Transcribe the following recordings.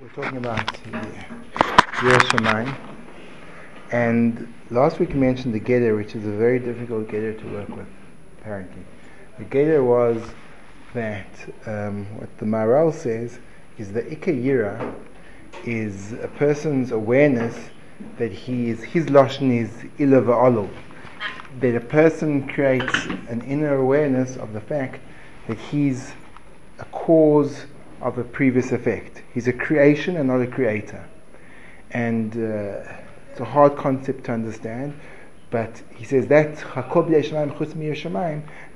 We're talking about Yiras Shamayim, and last week we mentioned the Geder, which is a very difficult Geder to work with, apparently. The Geder was that um, what the Maharal says is the Ikayira is a person's awareness that he is, his Lashon is Ilava that a person creates an inner awareness of the fact that he's a cause of a previous effect. He's a creation and not a creator. And uh, it's a hard concept to understand, but he says that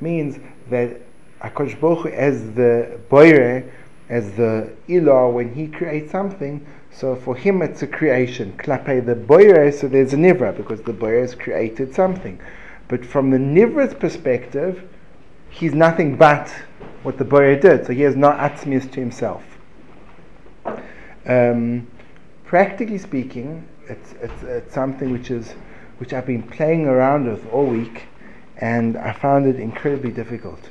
means that HaKadosh Baruch as the boire, as the ilah, when he creates something, so for him it's a creation. Klape the boire, so there's a nivra, because the boire has created something. But from the nivra's perspective, he's nothing but what the boire did. So he has no atzmius to himself. Um, practically speaking, it's, it's, it's, something which is which I've been playing around with all week, and I found it incredibly difficult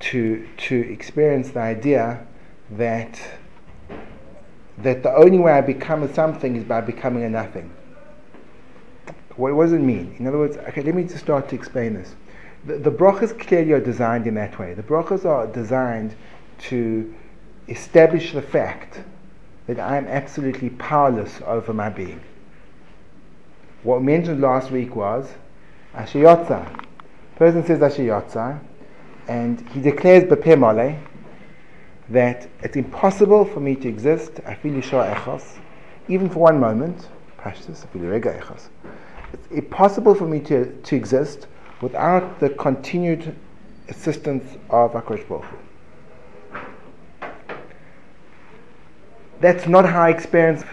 to to experience the idea that that the only way I become a something is by becoming a nothing. What, does it mean? In other words, okay, let me just start to explain this the, the brachas clearly are designed in that way. The brachas are designed to establish the fact that I am absolutely powerless over my being. What we mentioned last week was Ashiyotza. Person says Ashiyotza, and he declares Bepemale that it's impossible for me to exist, echos, even for one moment, Pashtus, echos. It's impossible for me to, to exist without the continued assistance of HaKadosh Baruch. That's not how I experience.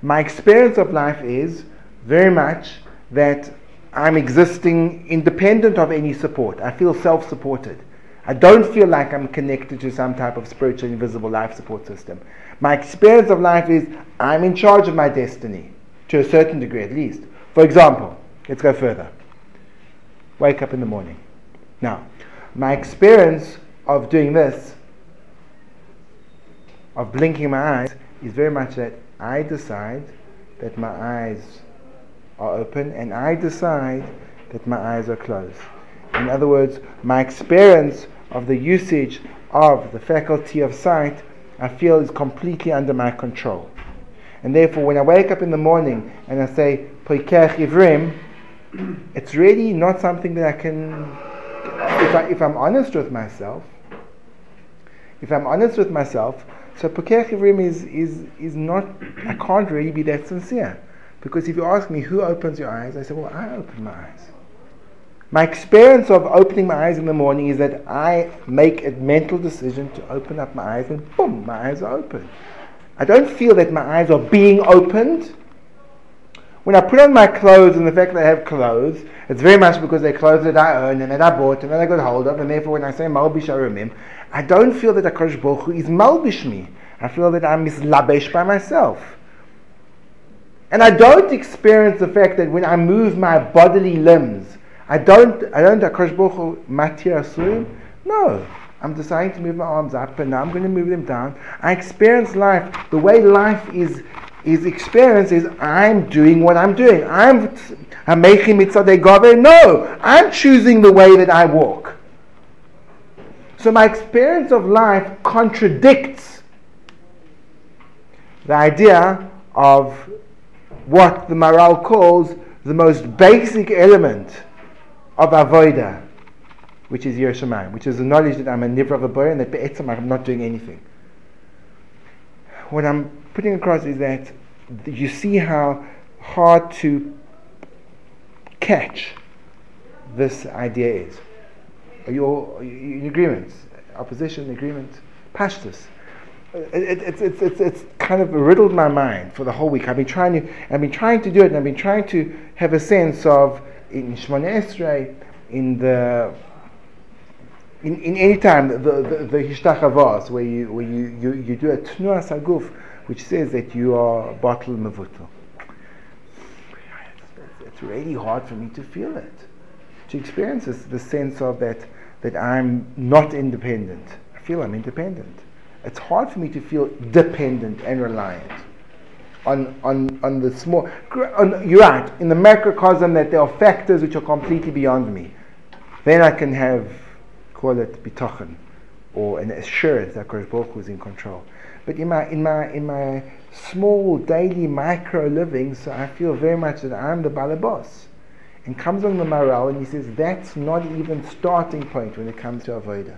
My experience of life is very much that I'm existing independent of any support. I feel self supported. I don't feel like I'm connected to some type of spiritual invisible life support system. My experience of life is I'm in charge of my destiny, to a certain degree at least. For example, let's go further wake up in the morning. Now, my experience of doing this, of blinking my eyes, is very much that I decide that my eyes are open and I decide that my eyes are closed. In other words, my experience of the usage of the faculty of sight, I feel is completely under my control. And therefore, when I wake up in the morning and I say, Ivrim, it's really not something that I can, if, I, if I'm honest with myself, if I'm honest with myself, so Pekech Ivrim is, is, is not, I can't really be that sincere. Because if you ask me who opens your eyes, I say, well, I open my eyes. My experience of opening my eyes in the morning is that I make a mental decision to open up my eyes and boom, my eyes are open. I don't feel that my eyes are being opened. When I put on my clothes and the fact that I have clothes, it's very much because they're clothes that I own and that I bought and that I got hold of, and therefore when I say Malbish Arumim, I don't feel that HaKadosh Baruch Hu is Malbish me. I feel that I'm mislabesh by myself. And I don't experience the fact that when I move my bodily limbs, I don't, I don't HaKadosh Baruch Hu matir asurim. No. I'm deciding to move my arms up and now I'm going to move them down. I experience life the way life is his experience is I'm doing what I'm doing. I'm I'm making mitzvah. No, I'm choosing the way that I walk. So my experience of life contradicts the idea of what the Maharal calls the most basic element of avoida, which is Yiras Shamayim, which is the knowledge that I'm a nivra boy and that be'etzim I'm not doing anything. What I'm putting across is that you see how hard to catch this idea is. Are you, all, are you in agreement? Opposition, agreement? Pashtus. It, it, it, it's, it's kind of riddled my mind for the whole week. I've been trying to, I've been trying to do it, and I've been trying to have a sense of in Shemona Esrei, in the in, in any time the the, the where you where you, you, you do a tnuas saguf which says that you are bottle mavutal. It's really hard for me to feel it, to experience this, the sense of that, that I'm not independent. I feel I'm independent. it's hard for me to feel dependent and reliant on, on, on the small. On, you're right, in the macrocosm, that there are factors which are completely beyond me. Then I can have, call it bitachon, or an assurance that Kodesh Baruch is in control. But in my, in my, in my small daily micro living, so I feel very much that I'm the balabos. And comes on the Maharal and he says that's not even starting point when it comes to avodah.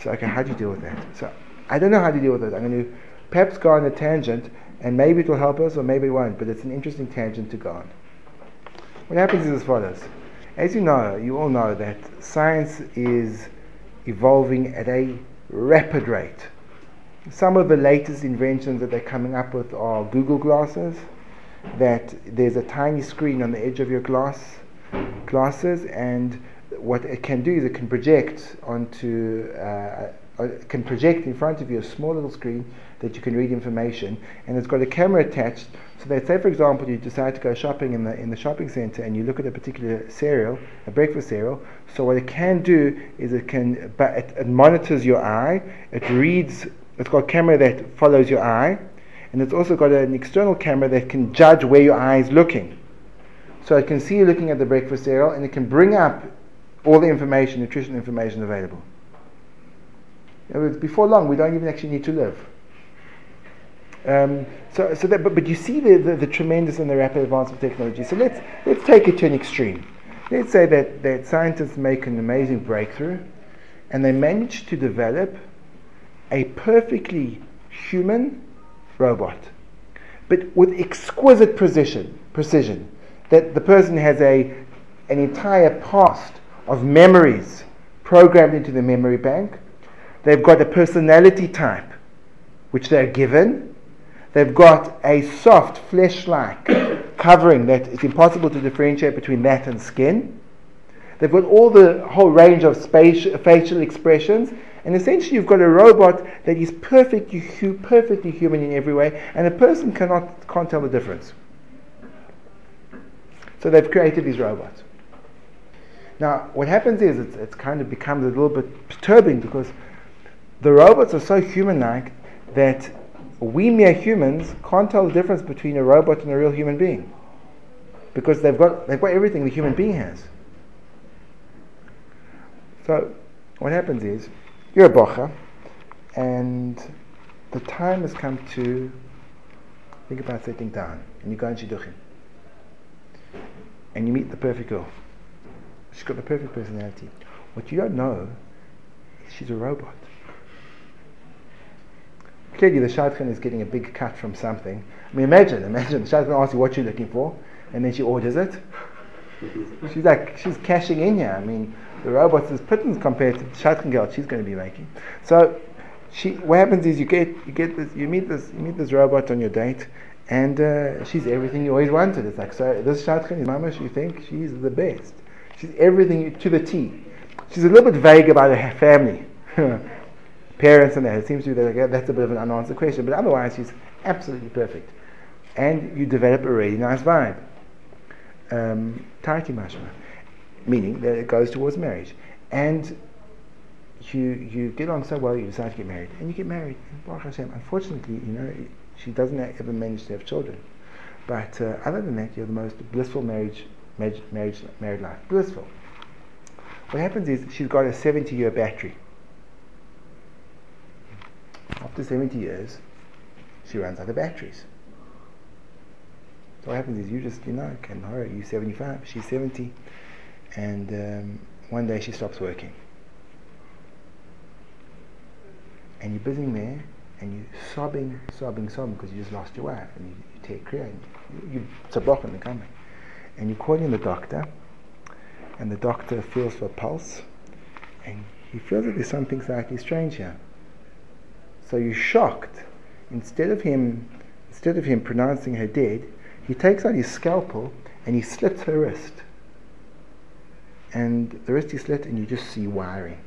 So okay, how do you deal with that? So I don't know how to deal with it. I'm going to perhaps go on a tangent, and maybe it will help us, or maybe it won't. But it's an interesting tangent to go on. What happens is as follows: as you know, you all know that science is evolving at a rapid rate. Some of the latest inventions that they're coming up with are Google glasses. That there's a tiny screen on the edge of your glass glasses, and what it can do is it can project onto uh, uh, can project in front of you a small little screen that you can read information, and it's got a camera attached. So that, say, for example, you decide to go shopping in the in the shopping center, and you look at a particular cereal, a breakfast cereal. So what it can do is it can, but it, it monitors your eye. It reads. It's got a camera that follows your eye, and it's also got an external camera that can judge where your eye is looking. So it can see you looking at the breakfast cereal, and it can bring up all the information, nutritional information available. Other words, before long, we don't even actually need to live. Um, so, so that, but, but you see the, the, the, tremendous and the rapid advance of technology. So let's, let's take it to an extreme. Let's say that, that scientists make an amazing breakthrough and they manage to develop a perfectly human robot, but with exquisite precision, precision that the person has a, an entire past of memories programmed into the memory bank They've got a personality type, which they're given. They've got a soft, flesh like covering that it's impossible to differentiate between that and skin. They've got all the whole range of facial expressions, and essentially you've got a robot that is perfectly, perfectly human in every way, and a person cannot, can't tell the difference. So they've created these robots. Now, what happens is it's, it's kind of becomes a little bit perturbing because the robots are so human-like that we mere humans can't tell the difference between a robot and a real human being because they've got they've got everything the human being has. So what happens is you're a bocha and the time has come to think about sitting down and you go in shidduchim and you meet the perfect girl. She's got the perfect personality. What you don't know is she's a robot. Clearly, the shadchan is getting a big cut from something. I mean, imagine, imagine the shadchan asks you what you're looking for, and then she orders it. She's like, she's cashing in here. I mean, the robots is pittance compared to the shadchan girl she's going to be making. So, she, what happens is you get, you get this, you meet this, you meet this robot on your date, and uh, she's everything you always wanted. It's like, so this shadchan is mama, you think she's the best. She's everything to the T. She's a little bit vague about her family. parents and that. It seems to be that that's a bit of an unanswered question, but otherwise she's absolutely perfect. And you develop a really nice vibe. Um, mashma, meaning that it goes towards marriage. And you you get on so well, you decide to get married, and you get married. And Baruch Hashem, unfortunately, you know, she doesn't ever manage to have children. But uh, other than that, you're the most blissful marriage, marriage, married life. Blissful. What happens is she's got a 70 year battery after 70 years, she runs out of batteries. So what happens is you just, you know, can her, You're 75, she's 70, and um, one day she stops working. And you're busy there, and you're sobbing, sobbing, sobbing because you just lost your wife, and you, you take care, and you, you, it's a block in the coming. And you call in the doctor, and the doctor feels for pulse, and he feels that there's something slightly strange here. So you're shocked. Instead of him, instead of him pronouncing her dead, he takes out his scalpel and he slits her wrist. And the wrist he slit, and you just see wiring,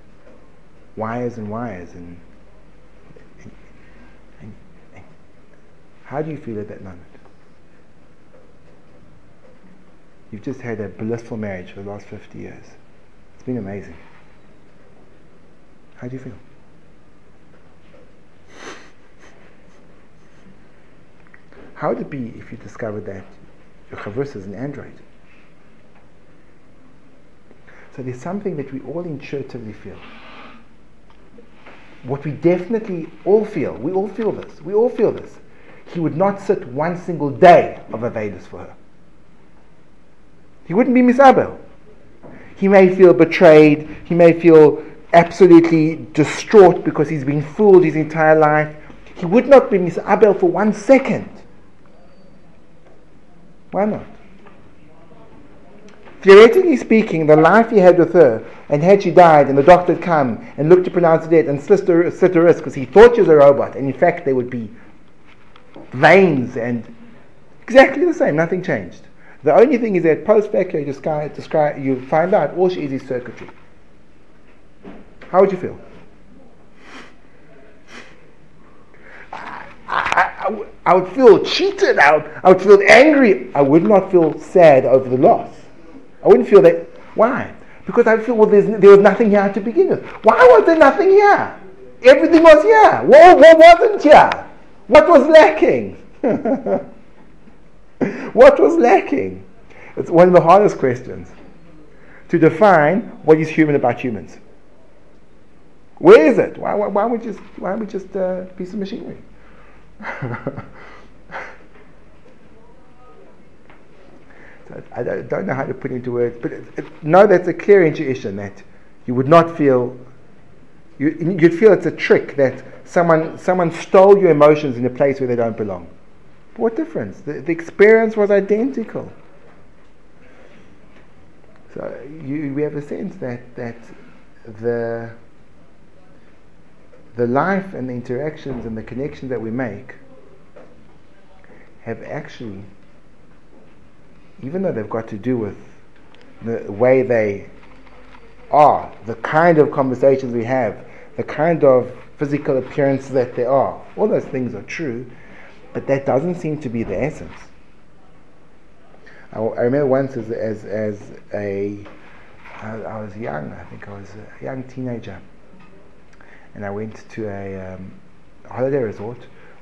wires and wires, and, How do you feel at that moment? You've just had a blissful marriage for the last 50 years. It's been amazing. How do you feel? How would it be if you discovered that your chavrusa is an android? So there's something that we all intuitively feel. What we definitely all feel, we all feel this, we all feel this. He would not sit one single day of Avedis for her. He wouldn't be misabel. He may feel betrayed, he may feel absolutely distraught because he's been fooled his entire life. He would not be misabel for one second. Why not? Theoretically speaking, the life he had with her, and had she died and the doctor had come and looked to pronounce her dead and slit her, wrist because he thought she was a robot, and in fact they would be veins and exactly the same, nothing changed. The only thing is that post facto you, describe, you find out all she is is circuitry. How would you feel? I, I, I, would feel cheated out. I would feel angry. I would not feel sad over the loss. I wouldn't feel that. Why? Because I feel, well, there was nothing here to begin with. Why was there nothing here? Everything was here. What, what wasn't here? What was lacking? what was lacking? It's one of the hardest questions. To define what is human about humans. Where is it? Why, why, why we just why are we just a piece of machinery? so I, I, don't know how to put into words, but it, it, know that's a clear intuition that you would not feel. You, you'd feel it's a trick that someone someone stole your emotions in a place where they don't belong. But what difference? The, the experience was identical. So you, we have a sense that that the the life and the interactions and the connections that we make have actually, even though they've got to do with the way they are, the kind of conversations we have, the kind of physical appearance that they are, all those things are true, but that doesn't seem to be the essence. I, I remember once as, as, as a, I, I was young, I think I was a young teenager and I went to a um, holiday resort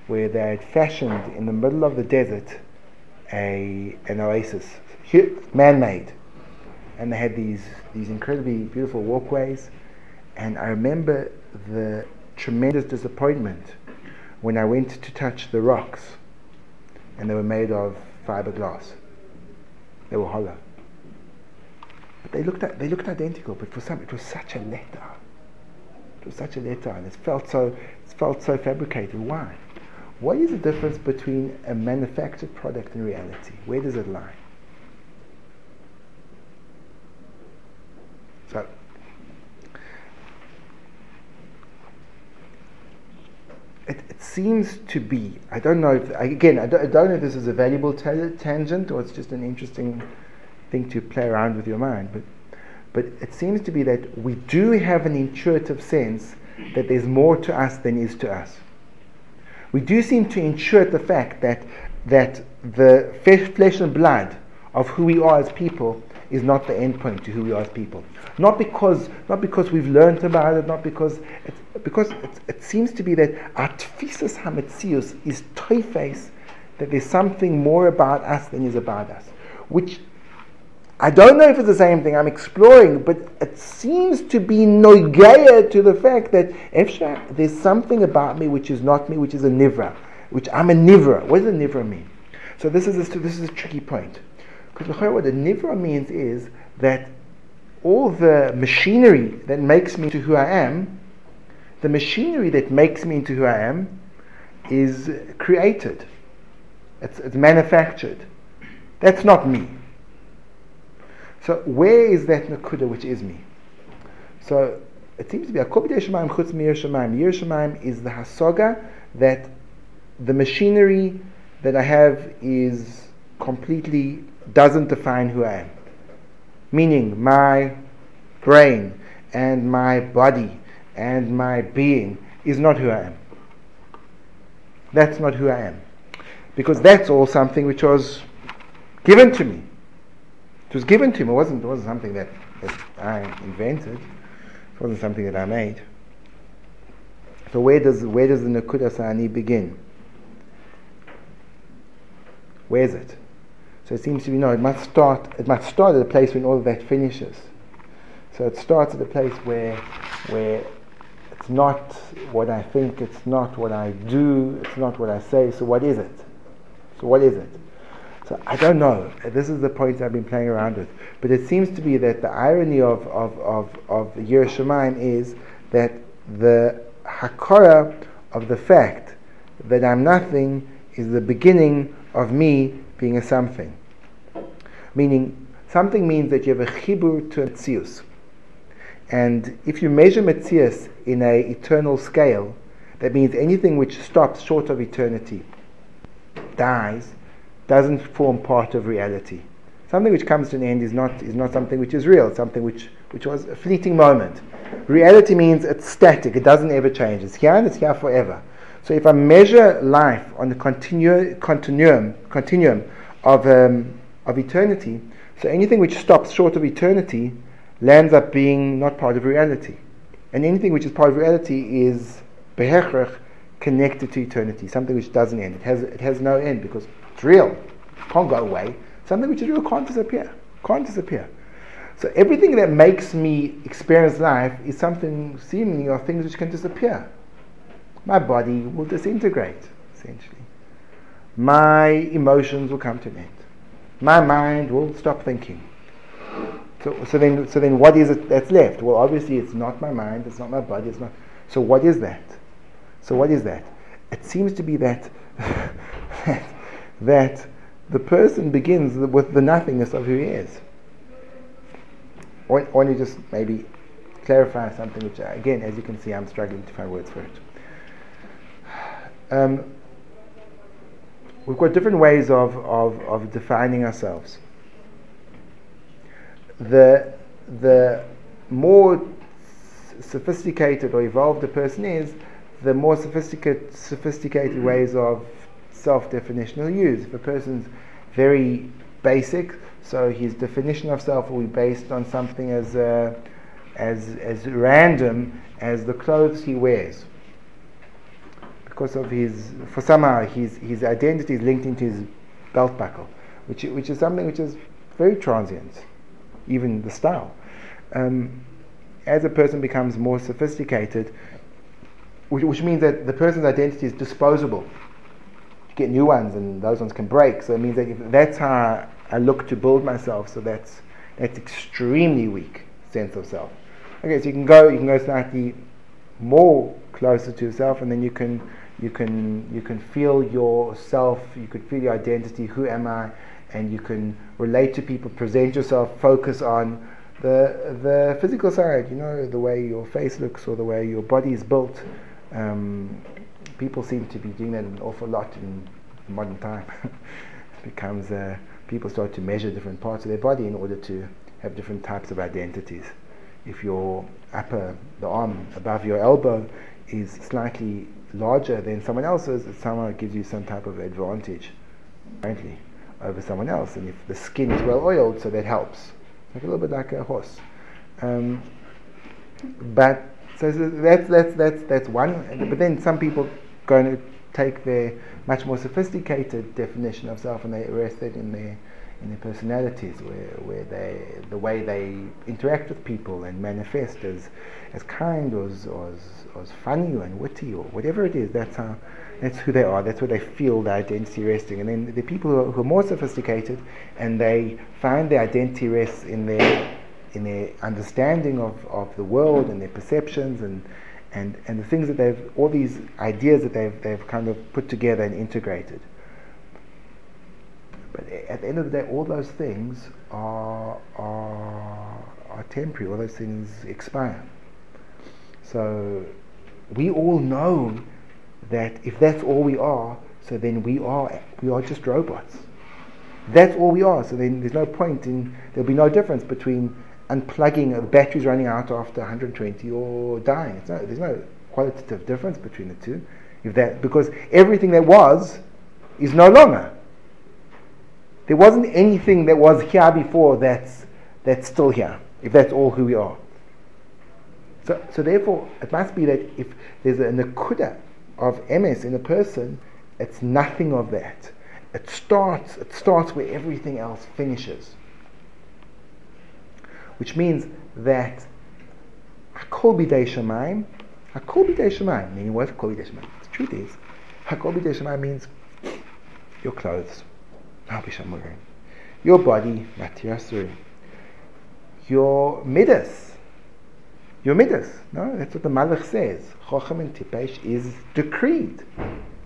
where they had fashioned in the middle of the desert a an oasis, man-made, and they had these these incredibly beautiful walkways. And I remember the tremendous disappointment when I went to touch the rocks, and they were made of fiberglass. They were hollow. But they looked they looked identical, but for some it was such a letdown. It was such a letter, and it felt so it felt so fabricated. Why? What is the difference between a manufactured product and reality? Where does it lie? So it, it, seems to be. I don't know if again. I don't, I don't know if this is a valuable tangent or it's just an interesting thing to play around with your mind. But but it seems to be that we do have an intuitive sense that there's more to us than is to us. We do seem to intuit the fact that, that the flesh and blood of who we are as people is not the end point to who we are as people. Not because, not because we've learned about it, not because, it's, because it's, it seems to be that our tfisus hametzius is toiface, that there's something more about us than is about us, which I don't know if it's the same thing, I'm exploring, but it seems to be noigaya to the fact that Efsha, there's something about me which is not me, which is a nivra, which I'm a nivra. What does a nivra mean? So this is a, this is a tricky point. Because what a nivra means is that all the machinery that makes me into who I am, the machinery that makes me into who I am, is created. It's, it's manufactured. That's not me. So where is that nakuda which is me? So it seems to be a kol shemaim chutz mi shemaim. Shemaim is the hasoga that the machinery that I have is completely doesn't define who I am. Meaning my brain and my body and my being is not who I am. That's not who I am. Because that's all something which was given to me. It was given to me. It wasn't, it wasn't something that, that I invented. It wasn't something that I made. So where does where does the Nakuda Sani begin? Where's it? So it seems to be no. It must start. It must start at a place when all of that finishes. So it starts at a place where where it's not what I think. It's not what I do. It's not what I say. So what is it? So what is it? So I don't know. This is the point I've been playing around with. But it seems to be that the irony of of of of Yiras Shamayim is that the hakara of the fact that I'm nothing is the beginning of me being a something. Meaning, something means that you have a chibur to Metzius. And if you measure Metzius in a eternal scale, that means anything which stops short of eternity, dies, doesn't form part of reality. Something which comes to an end is not, is not something which is real, something which, which was a fleeting moment. Reality means it's static, it doesn't ever change. It's here and it's here forever. So if I measure life on the continu- continuum, continuum of, um, of eternity, so anything which stops short of eternity lands up being not part of reality. And anything which is part of reality is behechrech, connected to eternity, something which doesn't end. It has, it has no end because it's real, it can't go away. Something which is real can't disappear, can't disappear. So everything that makes me experience life is something seemingly or things which can disappear. My body will disintegrate, essentially. My emotions will come to an end. My mind will stop thinking. So, so then, so then, what is it that's left? Well, obviously, it's not my mind. It's not my body. It's not. So, what is that? So, what is that? It seems to be that that, that the person begins with the nothingness of who he is. I want to just maybe clarify something which, again, as you can see, I'm struggling to find words for it. Um, we've got different ways of, of, of defining ourselves. The, the more sophisticated or evolved a person is, the more sophisticated, sophisticated ways of self definition he'll use. If a person's very basic, so his definition of self will be based on something as, uh, as, as random as the clothes he wears. Because of his, for somehow his, his identity is linked into his belt buckle, which, which is something which is very transient, even the style. Um, as a person becomes more sophisticated, which, which means that the person's identity is disposable. You get new ones, and those ones can break. So it means that that's how I look to build myself, so that's that's extremely weak sense of self. Okay, so you can go you can go slightly more closer to yourself, and then you can you can you can feel yourself, you could feel your identity. Who am I? And you can relate to people, present yourself, focus on the the physical side. You know the way your face looks or the way your body is built. Um, people seem to be doing that an awful lot in modern time. it becomes uh, people start to measure different parts of their body in order to have different types of identities. If your upper, the arm above your elbow, is slightly larger than someone else's, it somehow gives you some type of advantage, apparently, over someone else. And if the skin is well oiled, so that helps. Like a little bit like a horse. Um, but so that's that's that's that's one. But then some people going to take their much more sophisticated definition of self and they rest it in their in their personalities, where, where they the way they interact with people and manifest as as kind or as, or as, or as funny and witty or whatever it is. That's how that's who they are. That's where they feel their identity resting. And then the people who are, who are more sophisticated and they find their identity rests in their in their understanding of, of the world and their perceptions and and, and the things that they've, all these ideas that they've, they've kind of put together and integrated. But at the end of the day, all those things are, are, are temporary, all those things expire. So we all know that if that's all we are, so then we are, we are just robots. That's all we are. So then there's no point in, there'll be no difference between unplugging, uh, the battery's running out after 120 or dying. No, there's no qualitative difference between the two. If that, because everything that was is no longer. There wasn't anything that was here before that's, that's still here, if that's all who we are. So, so therefore, it must be that if there's a nakuda of MS in a person, it's nothing of that. it starts, it starts where everything else finishes. Which means that Hakol b'dei shemayim, Hakol b'dei shemayim, meaning what? Hakol b'dei shemayim. The truth is, Hakol b'dei shemayim means your clothes, your body, matirasuri, your midas, your midas. No, that's what the Malach says. Chochem and Tipesh is decreed.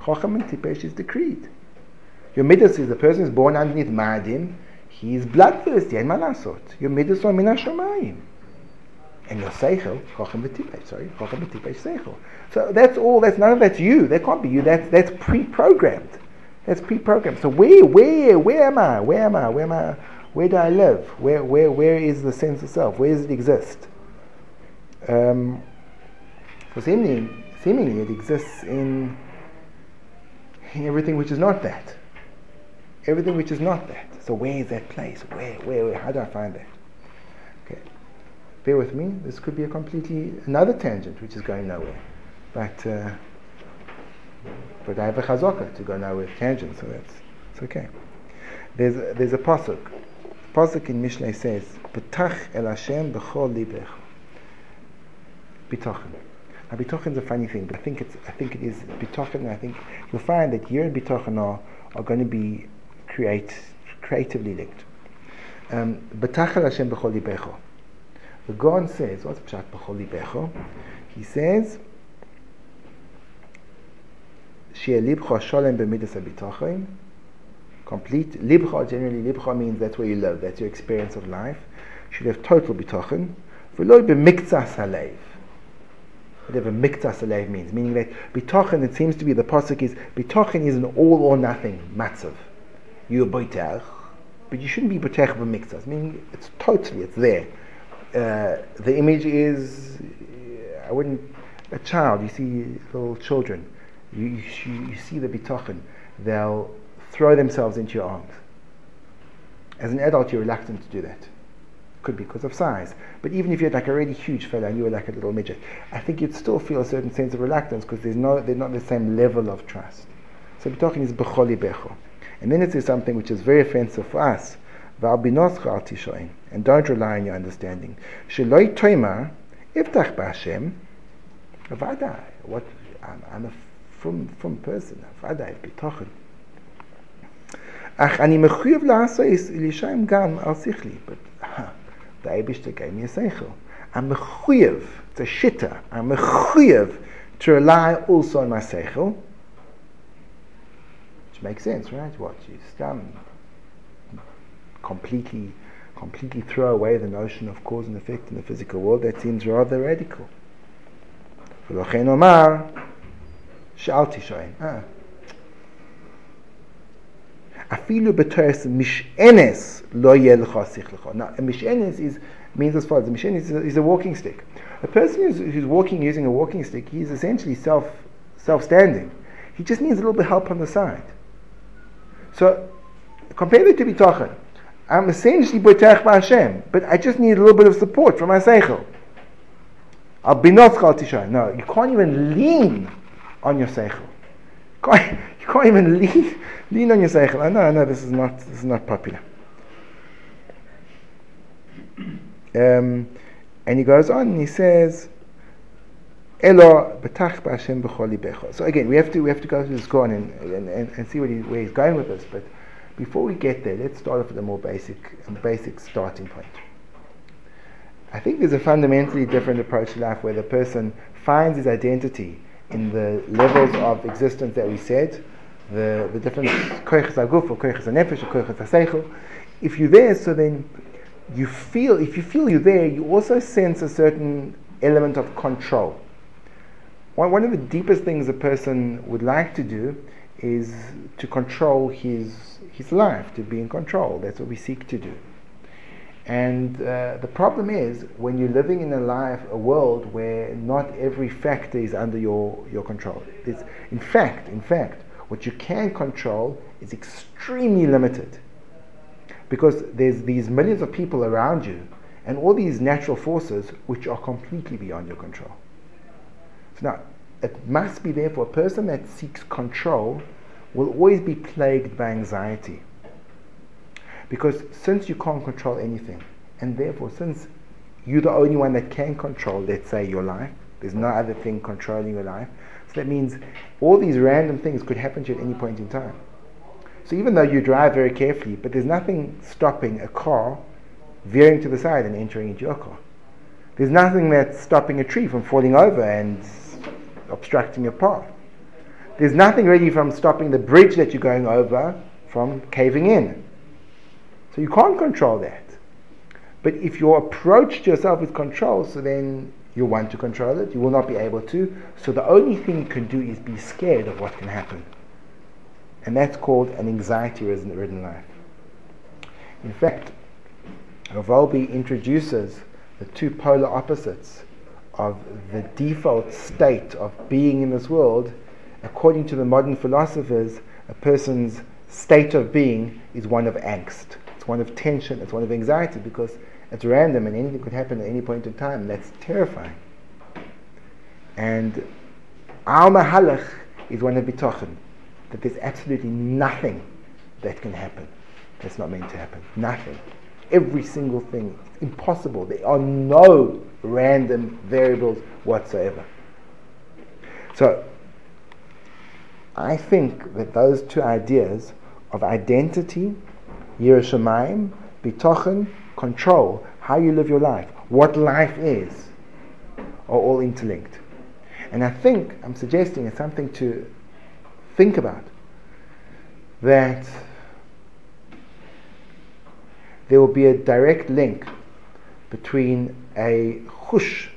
Chochem and Tipesh is decreed. Your midas is the person is born underneath Ma'adim, he is bloodthirsty, and malasot. Your midas are mina shamayim. And your seichel, chochem v'tipesh, sorry, chochem v'tipesh seichel. So that's all, that's none of that's you. That can't be you. That's, that's pre-programmed. That's pre-programmed. So where, where, where am I? Where am I? Where am I? Where do I live? Where, where, where is the sense of self? Where does it exist? Um, so seemingly, seemingly it exists in, in everything which is not that everything which is not that. So where is that place? Where, where, where? How do I find that? Okay, bear with me. This could be a completely another tangent which is going nowhere, but uh, but I have a chazaka to go now with tangent, so that's it's okay. There's a, there's a pasuk. Pasuk in Mishlei says, "B'tach el Hashem b'chol libech." B'tachin. Now, bitochin is a funny thing, but I think it's I think it is bitochin. I think you'll find that here and bitochin are, are going to be create, creatively linked. Um, B'tachal Hashem b'chol libecho. The God says, what's pshat b'chol libecho? He says, Shia libcha sholem b'midas ha'bitachim. Complete. Libcha, generally, libcha means that's where you live, that's your experience of life. You should have total bitachon. V'loi b'miktzas halev whatever miktas alev means, meaning that bitachon, it seems to be the pasuk is bitachon is an all or nothing matzav you're boitech, but you shouldn't be of a mixas. It's totally, it's there. Uh, the image is, I wouldn't, a child, you see little children, you, you, you see the bitachon, they'll throw themselves into your arms. As an adult, you're reluctant to do that. Could be because of size. But even if you're like a really huge fellow and you were like a little midget, I think you'd still feel a certain sense of reluctance because there's no, there's not the same level of trust. So bitachon is becholi becho. And then it says something which is very offensive for us. And don't rely on your understanding. Sheloi toima, iftach b'Hashem. What, I'm, I'm a from, from person, v'adai, b'tochen. Ach, ani mechuyev la'asois, ilishaim gam al sichli. But, the Eibishter gave me a seichel. I'm mechuyev, it's a shitta, I'm mechuyev to rely also on my seichel, makes sense, right? What you scum completely, completely throw away the notion of cause and effect in the physical world. That seems rather radical. ולכן אומר, שאלתי שואל, אה, אפילו בתורס משענס לא יהיה לך שכלך. Now, a משענס is, means as follows, a משענס is, is a walking stick. A person who's, who's walking using a walking stick, he's essentially self, self-standing. He just needs a little bit of help on the side. So, compare it to bitachon. I'm essentially boitech Hashem, but I just need a little bit of support from my seichel. I'll be not tisha. No, you can't even lean on your seichel. You can't, even lean, lean on your seichel. I know, I know, this is not, this is not popular. Um, and he goes on and he says, Elo betach b'Hashem b'chol. So again, we have to we have to go through this Quran and, and, and, see he, where he's going with this. But before we get there, let's start off with a more basic basic starting point. I think there's a fundamentally different approach to life where the person finds his identity in the levels of existence that we said, the, the different koiches aguf or koiches nefesh or koiches seichel. If you're there, so then you feel, if you feel you're there, you also sense a certain element of control one of the deepest things a person would like to do is to control his, his life, to be in control. That's what we seek to do. And uh, the problem is when you're living in a life, a world where not every factor is under your, your control. It's, in fact, in fact, what you can control is extremely limited. Because there's these millions of people around you and all these natural forces which are completely beyond your control. So now, it must be there for a person that seeks control, will always be plagued by anxiety. Because since you can't control anything, and therefore since you're the only one that can control, let's say, your life, there's no other thing controlling your life, so that means all these random things could happen to you at any point in time. So even though you drive very carefully, but there's nothing stopping a car veering to the side and entering into your car. There's nothing that's stopping a tree from falling over and obstructing your path. There's nothing really from stopping the bridge that you're going over from caving in. So you can't control that. But if your approach to yourself is control, so then you want to control it, you will not be able to. So the only thing you can do is be scared of what can happen. And that's called an anxiety ridden life. In fact, Rav Wolbe introduces the two polar opposites of the default state of being in this world. According to the modern philosophers, a person's state of being is one of angst. One of tension, it's one of anxiety because it's random and anything could happen at any point in time. That's terrifying. And our mahalach is one of bitachon, that there's absolutely nothing that can happen that's not meant to happen. Nothing. Every single thing. It's impossible. There are no random variables whatsoever. So, I think that those two ideas of identity, Yiras Shamayim, bitachon, control, how you live your life, what life is, are all interlinked. And I think I'm suggesting it's something to think about that there will be a direct link between a chush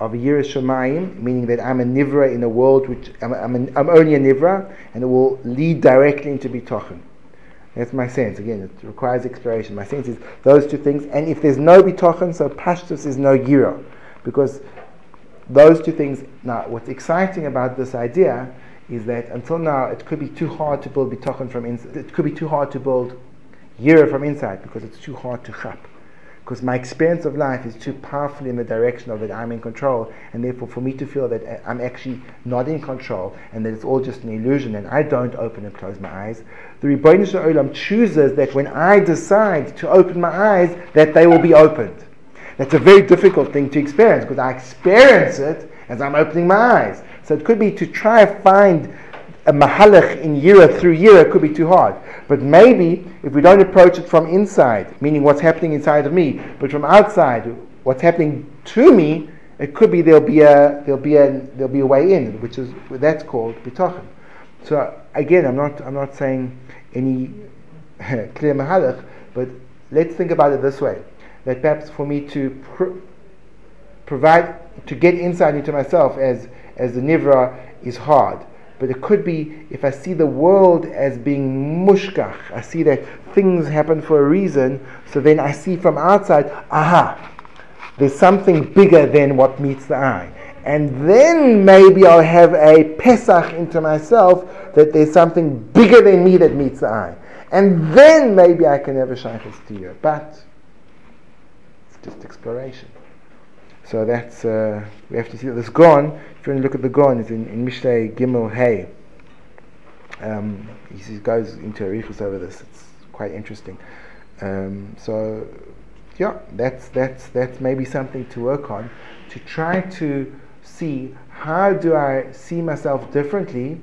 of Shamayim, meaning that I'm a Nivra in a world which I'm, I'm, an, I'm only a Nivra, and it will lead directly into Bitochen. That's my sense. Again, it requires exploration. My sense is those two things. And if there's no bitochen, so pashtus is no gira. Because those two things, now what's exciting about this idea is that until now it could be too hard to build bitochen from inside. It could be too hard to build gira from inside because it's too hard to chap because my experience of life is too powerful in the direction of that I'm in control, and therefore for me to feel that uh, I'm actually not in control and that it's all just an illusion and I don't open and close my eyes, the Shel Olam chooses that when I decide to open my eyes, that they will be opened. That's a very difficult thing to experience because I experience it as I'm opening my eyes. So it could be to try to find a mahalach in yira through yira could be too hard. But maybe if we don't approach it from inside, meaning what's happening inside of me, but from outside, what's happening to me, it could be there'll be a there'll be a there'll be a way in, which is that's called bitachon. So again, I'm not I'm not saying any clear mahalach, but let's think about it this way: that perhaps for me to pr- provide to get insight into myself as as the nivra is hard but it could be if I see the world as being mushkach, I see that things happen for a reason, so then I see from outside, aha, there's something bigger than what meets the eye. And then maybe I'll have a Pesach into myself that there's something bigger than me that meets the eye. And then maybe I can have a shaykhs to you. But it's just exploration. So that's, uh, we have to see that this Gon, if you want to look at the Gon, it's in, in Mishlei Gimel Hay. Um, he goes into a Arichus over this. It's quite interesting. Um, so, yeah, that's, that's, that's maybe something to work on to try to see how do I see myself differently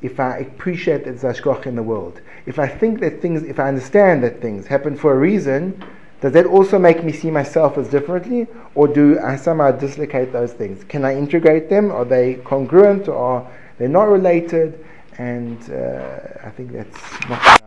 if I appreciate that there's in the world. If I think that things, if I understand that things happen for a reason, does that also make me see myself as differently, or do I somehow dislocate those things? Can I integrate them? Are they congruent, or are they not related? And uh, I think that's not.